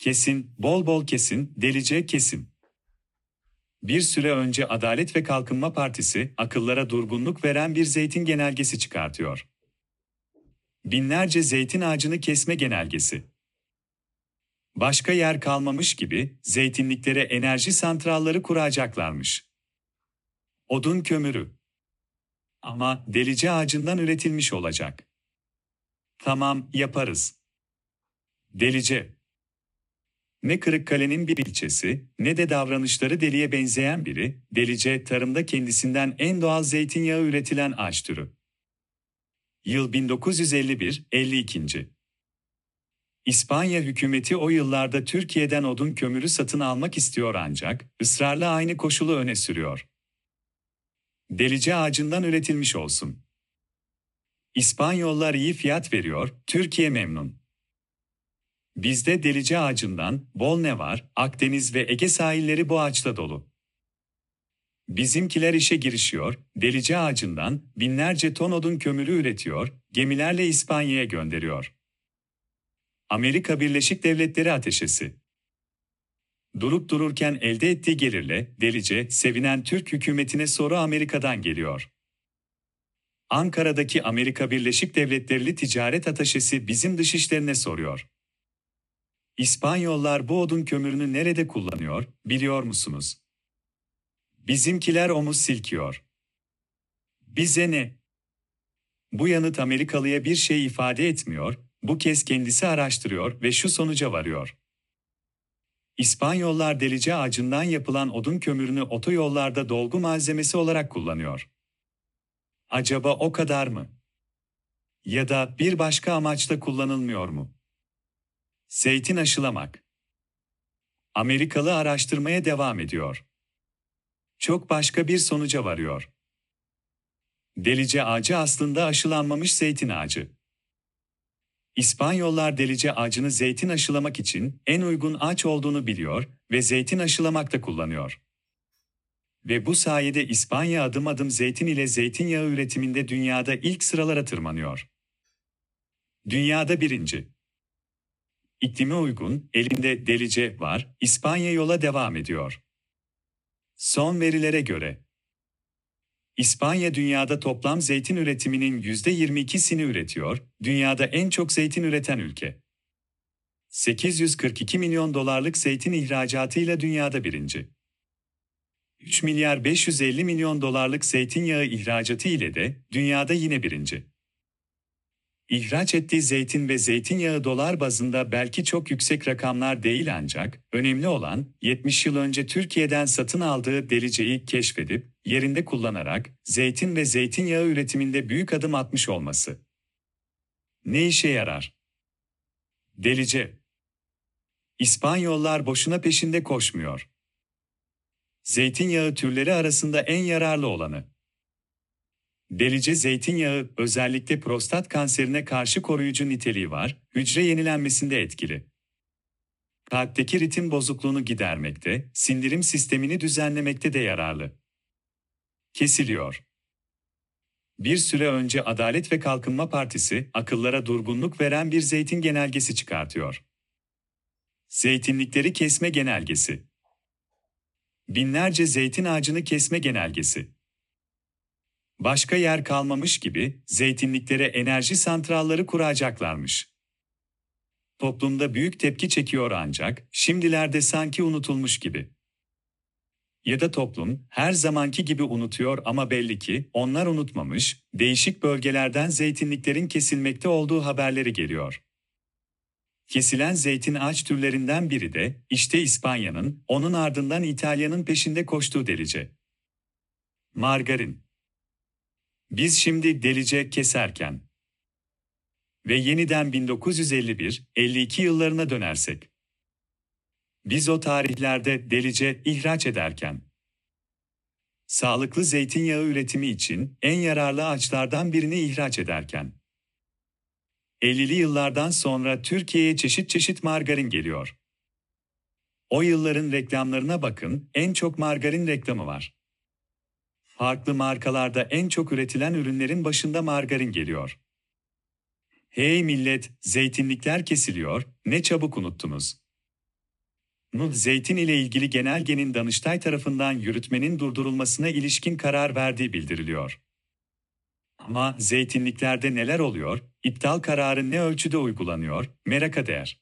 Kesin, bol bol kesin, delice kesin. Bir süre önce Adalet ve Kalkınma Partisi, akıllara durgunluk veren bir zeytin genelgesi çıkartıyor. Binlerce zeytin ağacını kesme genelgesi. Başka yer kalmamış gibi zeytinliklere enerji santralları kuracaklarmış. Odun kömürü. Ama delice ağacından üretilmiş olacak. Tamam, yaparız. Delice. Ne Kırıkkale'nin bir ilçesi, ne de davranışları deliye benzeyen biri, delice tarımda kendisinden en doğal zeytinyağı üretilen ağaç türü. Yıl 1951, 52. İspanya hükümeti o yıllarda Türkiye'den odun kömürü satın almak istiyor ancak ısrarla aynı koşulu öne sürüyor. Delice ağacından üretilmiş olsun. İspanyollar iyi fiyat veriyor, Türkiye memnun. Bizde delice ağacından bol ne var, Akdeniz ve Ege sahilleri bu ağaçla dolu. Bizimkiler işe girişiyor, delice ağacından binlerce ton odun kömürü üretiyor, gemilerle İspanya'ya gönderiyor. Amerika Birleşik Devletleri ateşesi. Durup dururken elde ettiği gelirle delice sevinen Türk hükümetine soru Amerika'dan geliyor. Ankara'daki Amerika Birleşik Devletleri ticaret ateşesi bizim dışişlerine soruyor. İspanyollar bu odun kömürünü nerede kullanıyor, biliyor musunuz? Bizimkiler omuz silkiyor. Bize ne? Bu yanıt Amerikalıya bir şey ifade etmiyor, bu kez kendisi araştırıyor ve şu sonuca varıyor. İspanyollar delice ağacından yapılan odun kömürünü otoyollarda dolgu malzemesi olarak kullanıyor. Acaba o kadar mı? Ya da bir başka amaçla kullanılmıyor mu? Zeytin aşılamak. Amerikalı araştırmaya devam ediyor. Çok başka bir sonuca varıyor. Delice ağacı aslında aşılanmamış zeytin ağacı. İspanyollar delice ağacını zeytin aşılamak için en uygun ağaç olduğunu biliyor ve zeytin aşılamakta kullanıyor. Ve bu sayede İspanya adım adım zeytin ile zeytinyağı üretiminde dünyada ilk sıralara tırmanıyor. Dünyada birinci. İklime uygun, elinde delice var, İspanya yola devam ediyor. Son verilere göre, İspanya dünyada toplam zeytin üretiminin %22'sini üretiyor, dünyada en çok zeytin üreten ülke. 842 milyon dolarlık zeytin ihracatıyla dünyada birinci. 3 milyar 550 milyon dolarlık zeytinyağı ihracatı ile de dünyada yine birinci. İhraç ettiği zeytin ve zeytinyağı dolar bazında belki çok yüksek rakamlar değil ancak önemli olan 70 yıl önce Türkiye'den satın aldığı deliceyi keşfedip yerinde kullanarak zeytin ve zeytinyağı üretiminde büyük adım atmış olması. Ne işe yarar? Delice. İspanyollar boşuna peşinde koşmuyor. Zeytinyağı türleri arasında en yararlı olanı. Delice zeytinyağı özellikle prostat kanserine karşı koruyucu niteliği var, hücre yenilenmesinde etkili. Kalpteki ritim bozukluğunu gidermekte, sindirim sistemini düzenlemekte de yararlı. Kesiliyor. Bir süre önce Adalet ve Kalkınma Partisi, akıllara durgunluk veren bir zeytin genelgesi çıkartıyor. Zeytinlikleri kesme genelgesi. Binlerce zeytin ağacını kesme genelgesi. Başka yer kalmamış gibi zeytinliklere enerji santralları kuracaklarmış. Toplumda büyük tepki çekiyor ancak şimdilerde sanki unutulmuş gibi. Ya da toplum her zamanki gibi unutuyor ama belli ki onlar unutmamış, değişik bölgelerden zeytinliklerin kesilmekte olduğu haberleri geliyor. Kesilen zeytin ağaç türlerinden biri de işte İspanya'nın, onun ardından İtalya'nın peşinde koştuğu delice. Margarin. Biz şimdi delice keserken ve yeniden 1951-52 yıllarına dönersek. Biz o tarihlerde delice ihraç ederken sağlıklı zeytinyağı üretimi için en yararlı ağaçlardan birini ihraç ederken 50'li yıllardan sonra Türkiye'ye çeşit çeşit margarin geliyor. O yılların reklamlarına bakın, en çok margarin reklamı var. Farklı markalarda en çok üretilen ürünlerin başında margarin geliyor. Hey millet, zeytinlikler kesiliyor, ne çabuk unuttunuz. Nuh zeytin ile ilgili genelgenin Danıştay tarafından yürütmenin durdurulmasına ilişkin karar verdiği bildiriliyor. Ama zeytinliklerde neler oluyor, iptal kararı ne ölçüde uygulanıyor, meraka değer.